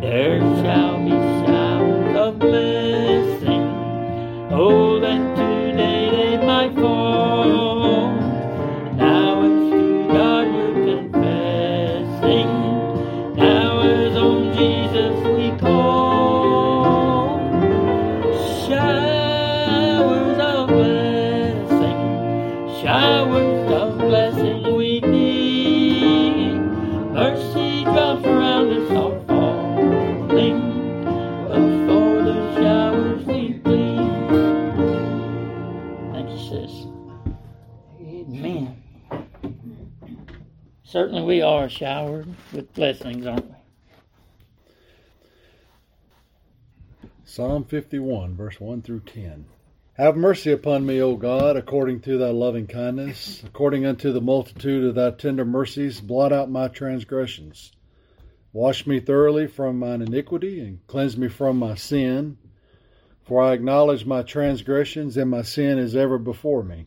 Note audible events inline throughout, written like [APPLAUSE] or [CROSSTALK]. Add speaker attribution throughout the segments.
Speaker 1: there shall be Amen. Certainly we are showered with blessings, aren't we?
Speaker 2: Psalm 51, verse 1 through 10. Have mercy upon me, O God, according to thy loving kindness, according unto the multitude of thy tender mercies, blot out my transgressions. Wash me thoroughly from mine iniquity, and cleanse me from my sin. For I acknowledge my transgressions, and my sin is ever before me.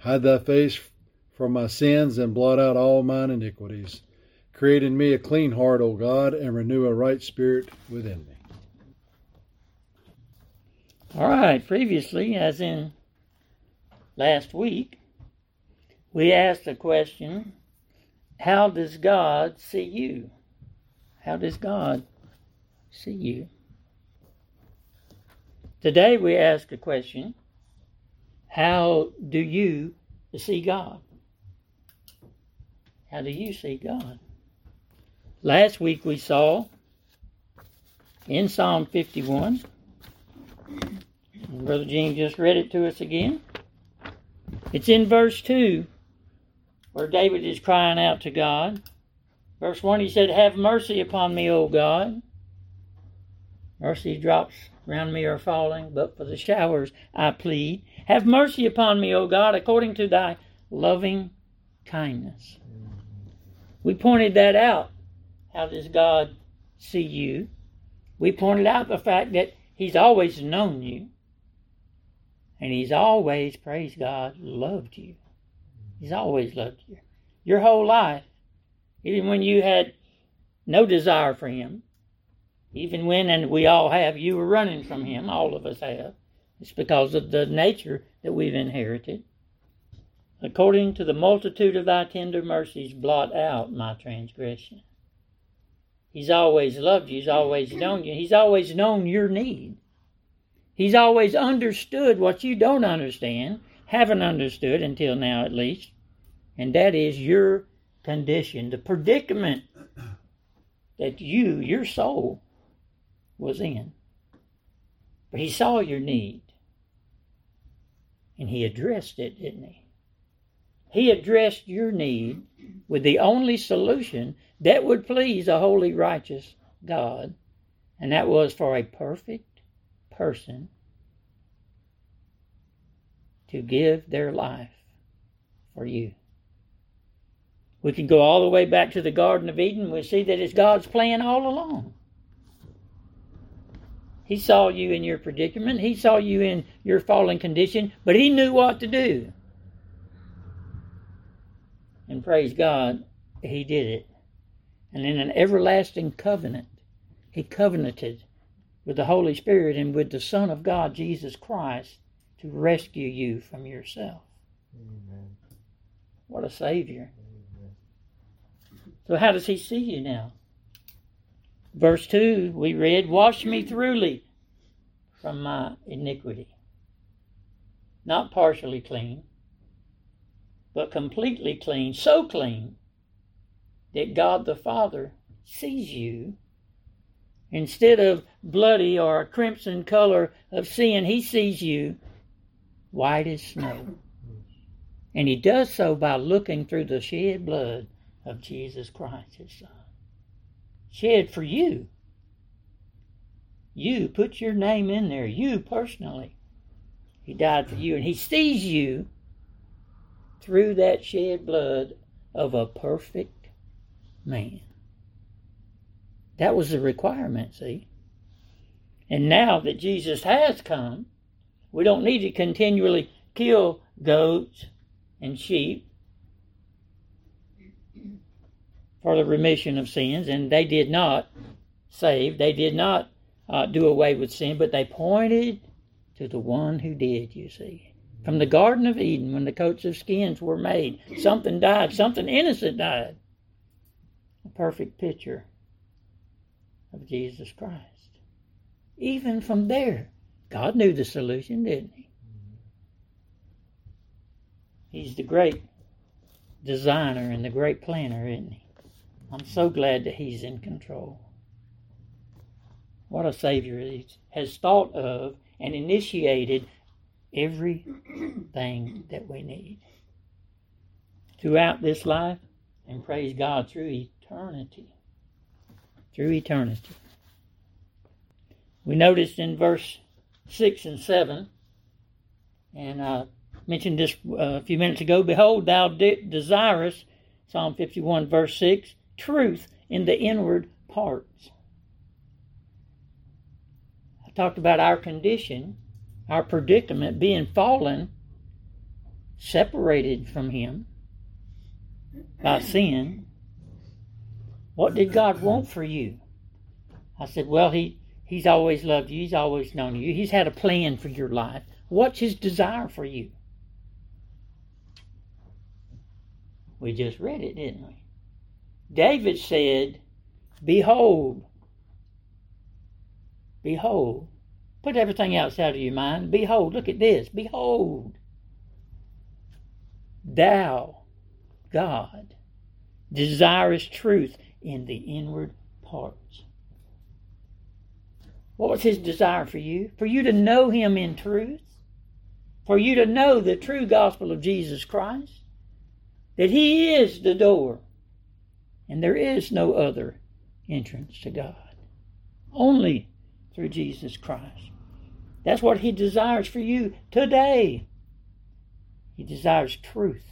Speaker 2: Hide thy face from my sins, and blot out all mine iniquities. Create in me a clean heart, O God, and renew a right spirit within me.
Speaker 1: All right, previously, as in last week, we asked the question How does God see you? How does God see you? Today we ask the question How do you see God? How do you see God? Last week we saw in Psalm 51 and Brother Gene just read it to us again. It's in verse 2 where David is crying out to God. Verse 1 he said, Have mercy upon me, O God. Mercy drops round me are falling, but for the showers I plead. Have mercy upon me, O God, according to thy loving kindness. We pointed that out. How does God see you? We pointed out the fact that He's always known you. And He's always, praise God, loved you. He's always loved you. Your whole life. Even when you had no desire for Him. Even when, and we all have, you were running from Him. All of us have. It's because of the nature that we've inherited. According to the multitude of thy tender mercies, blot out my transgression. He's always loved you. He's always known you. He's always known your need. He's always understood what you don't understand, haven't understood until now at least, and that is your condition, the predicament that you, your soul, was in. But he saw your need, and he addressed it, didn't he? He addressed your need with the only solution that would please a holy, righteous God, and that was for a perfect person to give their life for you. We can go all the way back to the Garden of Eden. We see that it's God's plan all along. He saw you in your predicament. He saw you in your fallen condition, but He knew what to do. And praise God, He did it. And in an everlasting covenant, He covenanted with the Holy Spirit and with the Son of God, Jesus Christ, to rescue you from yourself.
Speaker 3: Amen.
Speaker 1: What a Savior.
Speaker 3: Amen.
Speaker 1: So, how does He see you now? Verse 2, we read, Wash me thoroughly from my iniquity. Not partially clean, but completely clean, so clean that God the Father sees you. Instead of bloody or crimson color of sin, He sees you white as snow. And He does so by looking through the shed blood of Jesus Christ, His Son. Shed for you. You put your name in there. You personally. He died for you, and He sees you through that shed blood of a perfect man. That was the requirement, see? And now that Jesus has come, we don't need to continually kill goats and sheep for the remission of sins, and they did not save, they did not uh, do away with sin, but they pointed to the one who did, you see. From the Garden of Eden, when the coats of skins were made, something died, something innocent died. A perfect picture of Jesus Christ. Even from there, God knew the solution, didn't He? He's the great designer and the great planner, isn't He? I'm so glad that He's in control. What a Savior He has thought of and initiated everything that we need throughout this life and praise God through eternity. Through eternity. We noticed in verse 6 and 7, and I mentioned this uh, a few minutes ago Behold, thou de- desirest, Psalm 51, verse 6, truth in the inward parts. Talked about our condition, our predicament, being fallen, separated from Him by sin. What did God want for you? I said, Well, He He's always loved you. He's always known you. He's had a plan for your life. What's his desire for you? We just read it, didn't we? David said, Behold, behold, put everything else out of your mind. Behold, look at this. Behold, thou, God, desirest truth in the inward parts. What was his desire for you? For you to know him in truth, for you to know the true gospel of Jesus Christ, that he is the door, and there is no other entrance to God. Only through Jesus Christ. That's what he desires for you today. He desires truth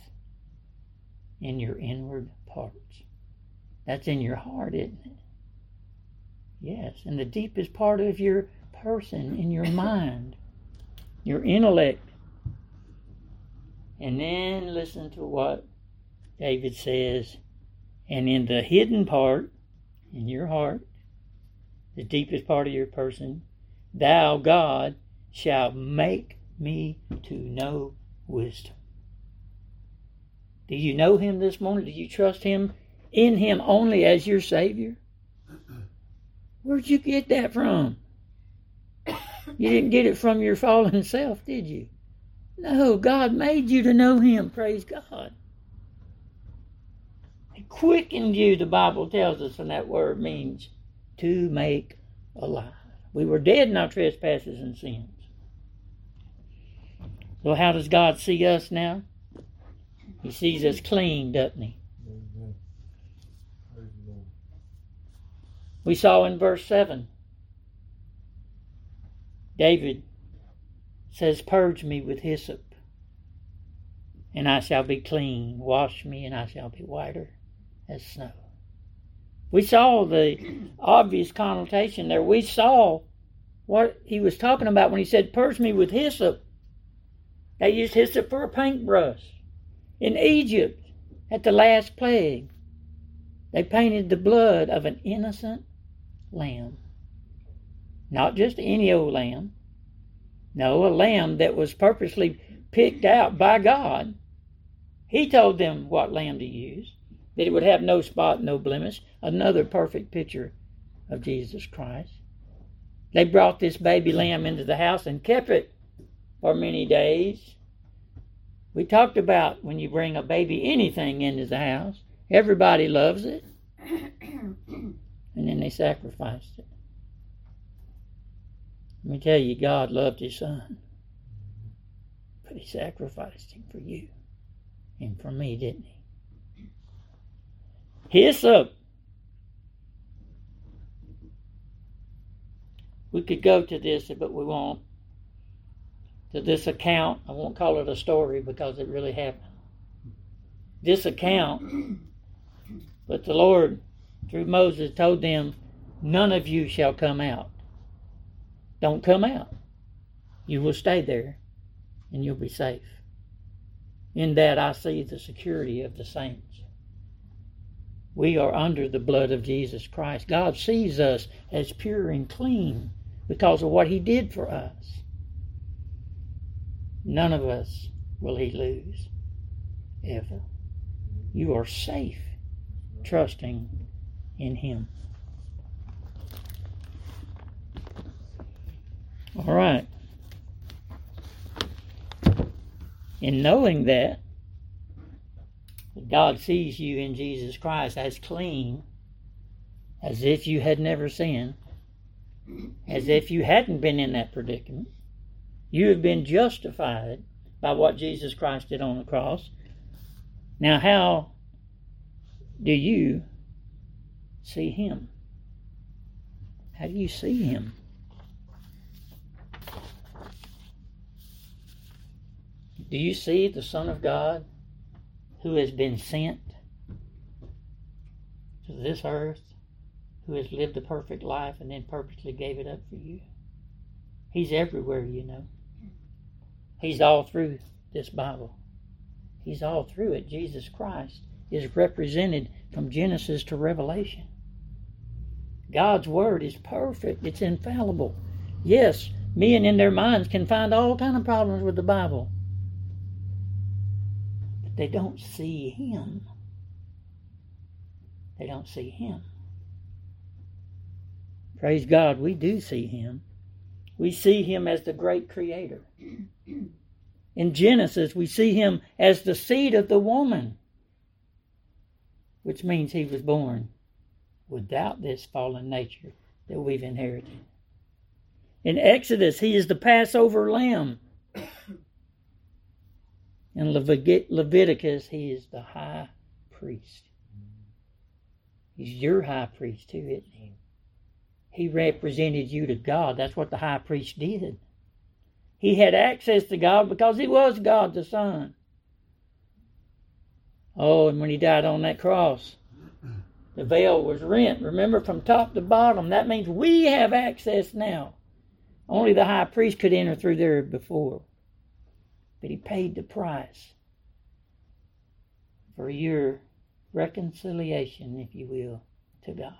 Speaker 1: in your inward parts. That's in your heart, isn't it? Yes, in the deepest part of your person, in your [COUGHS] mind, your intellect. And then listen to what David says. And in the hidden part, in your heart, the deepest part of your person, thou, God, shalt make me to know wisdom. Do you know him this morning? Do you trust him in him only as your Savior? Where'd you get that from? You didn't get it from your fallen self, did you? No, God made you to know Him. Praise God. He quickened you, the Bible tells us, and that word means to make alive. We were dead in our trespasses and sins. So, how does God see us now? He sees us clean, doesn't He? We saw in verse 7, David says, Purge me with hyssop, and I shall be clean. Wash me, and I shall be whiter as snow. We saw the obvious connotation there. We saw what he was talking about when he said, Purge me with hyssop. They used hyssop for a paintbrush. In Egypt, at the last plague, they painted the blood of an innocent lamb. Not just any old lamb. No, a lamb that was purposely picked out by God. He told them what lamb to use, that it would have no spot, no blemish. Another perfect picture of Jesus Christ. They brought this baby lamb into the house and kept it for many days. We talked about when you bring a baby anything into the house, everybody loves it and then they sacrificed it. Let me tell you, God loved His Son, but He sacrificed Him for you and for me, didn't He? Hyssop. We could go to this, but we won't. To this account, I won't call it a story because it really happened. This account, but the Lord, through Moses, told them, None of you shall come out. Don't come out. You will stay there and you'll be safe. In that, I see the security of the saints. We are under the blood of Jesus Christ. God sees us as pure and clean because of what He did for us. None of us will He lose, ever. You are safe trusting in Him. All right. In knowing that, God sees you in Jesus Christ as clean, as if you had never sinned, as if you hadn't been in that predicament. You have been justified by what Jesus Christ did on the cross. Now, how do you see Him? How do you see Him? Do you see the Son of God who has been sent to this earth, who has lived a perfect life and then purposely gave it up for you? He's everywhere, you know. He's all through this Bible. He's all through it. Jesus Christ is represented from Genesis to Revelation. God's word is perfect. It's infallible. Yes, men in their minds can find all kind of problems with the Bible. They don't see Him. They don't see Him. Praise God, we do see Him. We see Him as the great Creator. In Genesis, we see Him as the seed of the woman, which means He was born without this fallen nature that we've inherited. In Exodus, He is the Passover lamb in Leviticus, he is the high priest. He's your high priest too, isn't he? He represented you to God. That's what the high priest did. He had access to God because he was God the Son. Oh, and when he died on that cross, the veil was rent. Remember, from top to bottom. That means we have access now. Only the high priest could enter through there before but he paid the price for your reconciliation, if you will, to God.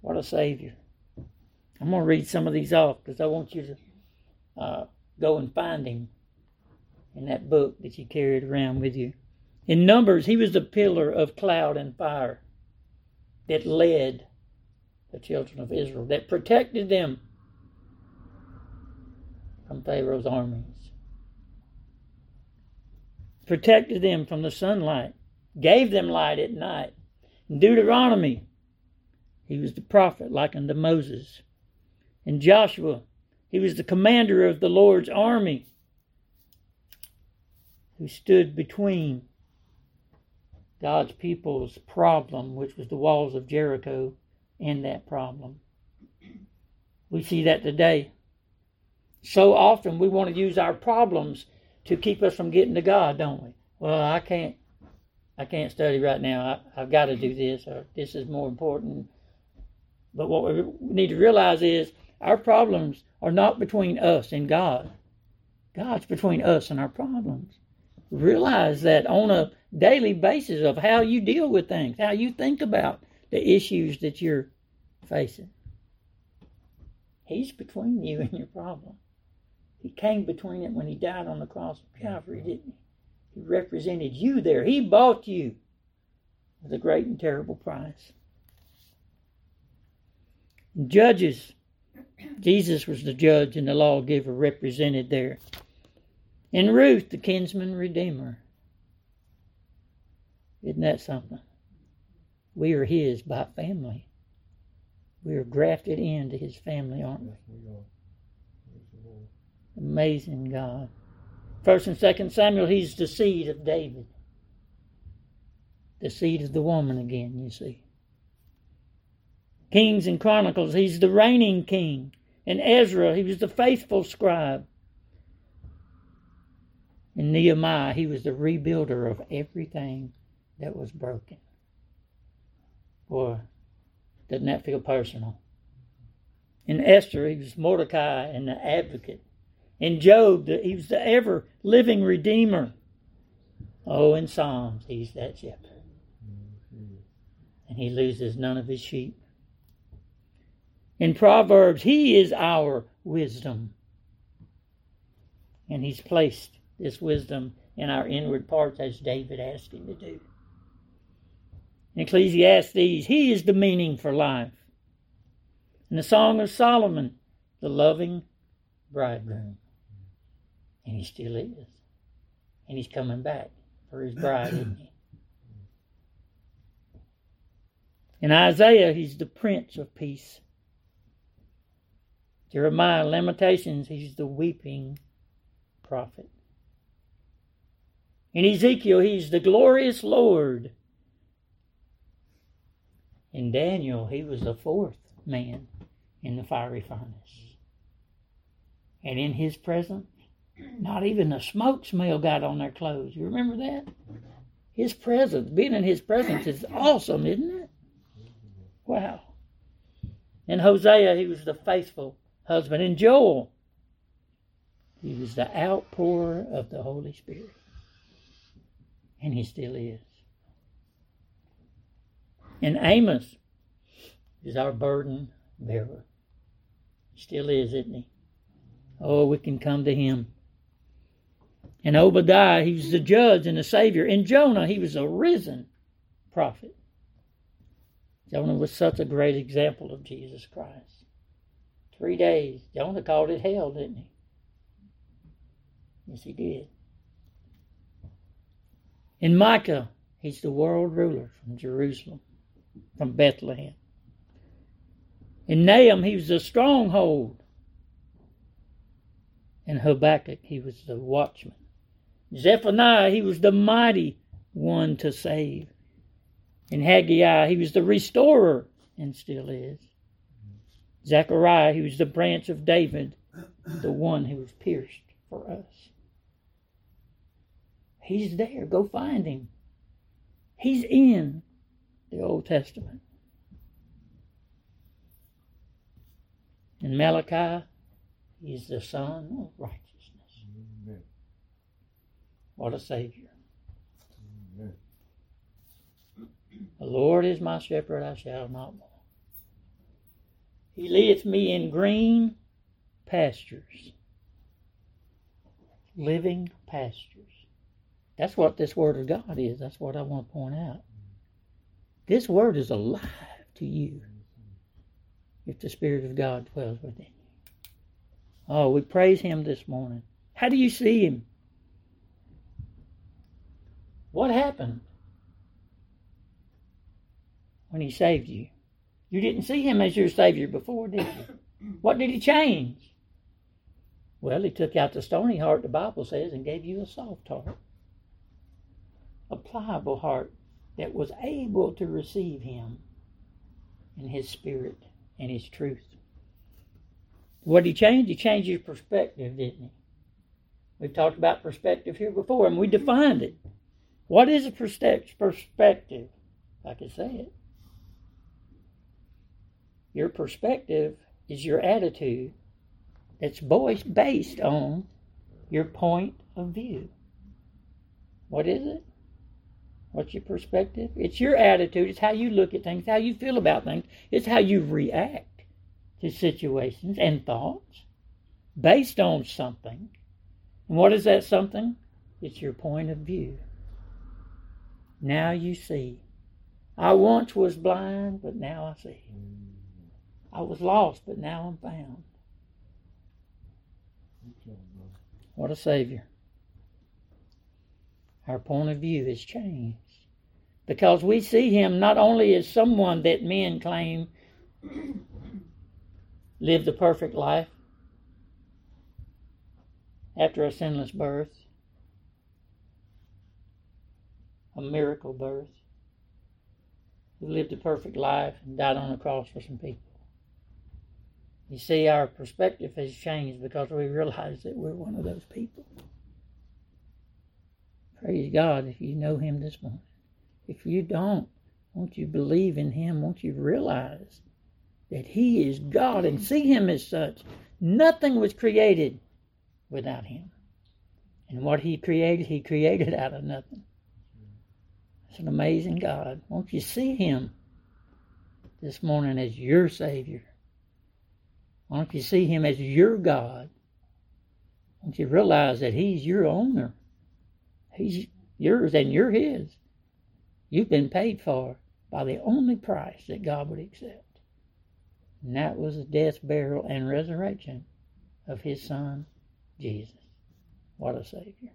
Speaker 1: What a Savior. I'm going to read some of these off because I want you to uh, go and find him in that book that you carried around with you. In Numbers, he was the pillar of cloud and fire that led the children of Israel, that protected them from Pharaoh's armies protected them from the sunlight, gave them light at night. In Deuteronomy, he was the prophet like unto Moses. In Joshua, he was the commander of the Lord's army who stood between God's people's problem, which was the walls of Jericho, and that problem. We see that today. So often we want to use our problems to keep us from getting to God, don't we? Well, I can't, I can't study right now. I, have got to do this, or this is more important. But what we need to realize is our problems are not between us and God. God's between us and our problems. Realize that on a daily basis of how you deal with things, how you think about the issues that you're facing. He's between you and your problem. He came between it when he died on the cross of Calvary, didn't he? He represented you there. He bought you with a great and terrible price. In Judges, Jesus was the judge and the lawgiver represented there. In Ruth, the kinsman redeemer. Isn't that something? We are his by family. We are grafted into his family, aren't we? Amazing God. First and second Samuel, he's the seed of David. The seed of the woman again, you see. Kings and Chronicles, he's the reigning king. In Ezra, he was the faithful scribe. In Nehemiah, he was the rebuilder of everything that was broken. Boy, doesn't that feel personal? In Esther, he was Mordecai and the advocate. In Job, he was the ever living redeemer. Oh, in Psalms, he's that shepherd. And he loses none of his sheep. In Proverbs, he is our wisdom. And he's placed this wisdom in our inward parts as David asked him to do. In Ecclesiastes, he is the meaning for life. In the Song of Solomon, the loving bridegroom. And he still is. And he's coming back for his bride, isn't he? In Isaiah, he's the Prince of Peace. Jeremiah, Lamentations, he's the weeping prophet. In Ezekiel, he's the glorious Lord. In Daniel, he was the fourth man in the fiery furnace. And in his presence, not even the smoke smell got on their clothes. You remember that? His presence, being in his presence is awesome, isn't it? Wow. In Hosea, he was the faithful husband. In Joel, he was the outpourer of the Holy Spirit. And he still is. In Amos, is our burden bearer. Still is, isn't he? Oh, we can come to him. In Obadiah, he was the judge and the savior. In Jonah, he was a risen prophet. Jonah was such a great example of Jesus Christ. Three days. Jonah called it hell, didn't he? Yes, he did. In Micah, he's the world ruler from Jerusalem, from Bethlehem. In Nahum, he was the stronghold. In Habakkuk, he was the watchman. Zephaniah, he was the mighty one to save. In Haggai, he was the restorer and still is. Zechariah, he was the branch of David, the one who was pierced for us. He's there. Go find him. He's in the Old Testament. In Malachi, he's the Sun of righteousness. What a Savior. Amen. The Lord is my shepherd, I shall not want. He leadeth me in green pastures, living pastures. That's what this Word of God is. That's what I want to point out. This Word is alive to you if the Spirit of God dwells within you. Oh, we praise Him this morning. How do you see Him? What happened when He saved you? You didn't see Him as your Savior before, did you? [COUGHS] What did He change? Well, He took out the stony heart, the Bible says, and gave you a soft heart, a pliable heart that was able to receive Him and His Spirit and His truth. What did he change? He changed his perspective, didn't he? We've talked about perspective here before, and we defined it. What is a perspective? I can say it. Your perspective is your attitude that's based on your point of view. What is it? What's your perspective? It's your attitude. It's how you look at things, how you feel about things. It's how you react to situations and thoughts based on something. And what is that something? It's your point of view. Now you see. I once was blind, but now I see. I was lost, but now I'm found. What a Savior. Our point of view has changed because we see Him not only as someone that men claim lived a perfect life after a sinless birth, a miracle birth. who lived a perfect life and died on the cross for some people. You see, our perspective has changed because we realize that we're one of those people. Praise God if you know Him this morning. If you don't, won't you believe in Him? Won't you realize that He is God and see Him as such? Nothing was created without Him. And what He created, He created out of nothing. An amazing God. Won't you see Him this morning as your Savior? Why don't you see Him as your God? Won't you realize that He's your owner? He's yours and you're His. You've been paid for by the only price that God would accept. And that was the death, burial, and resurrection of His Son, Jesus. What a Savior.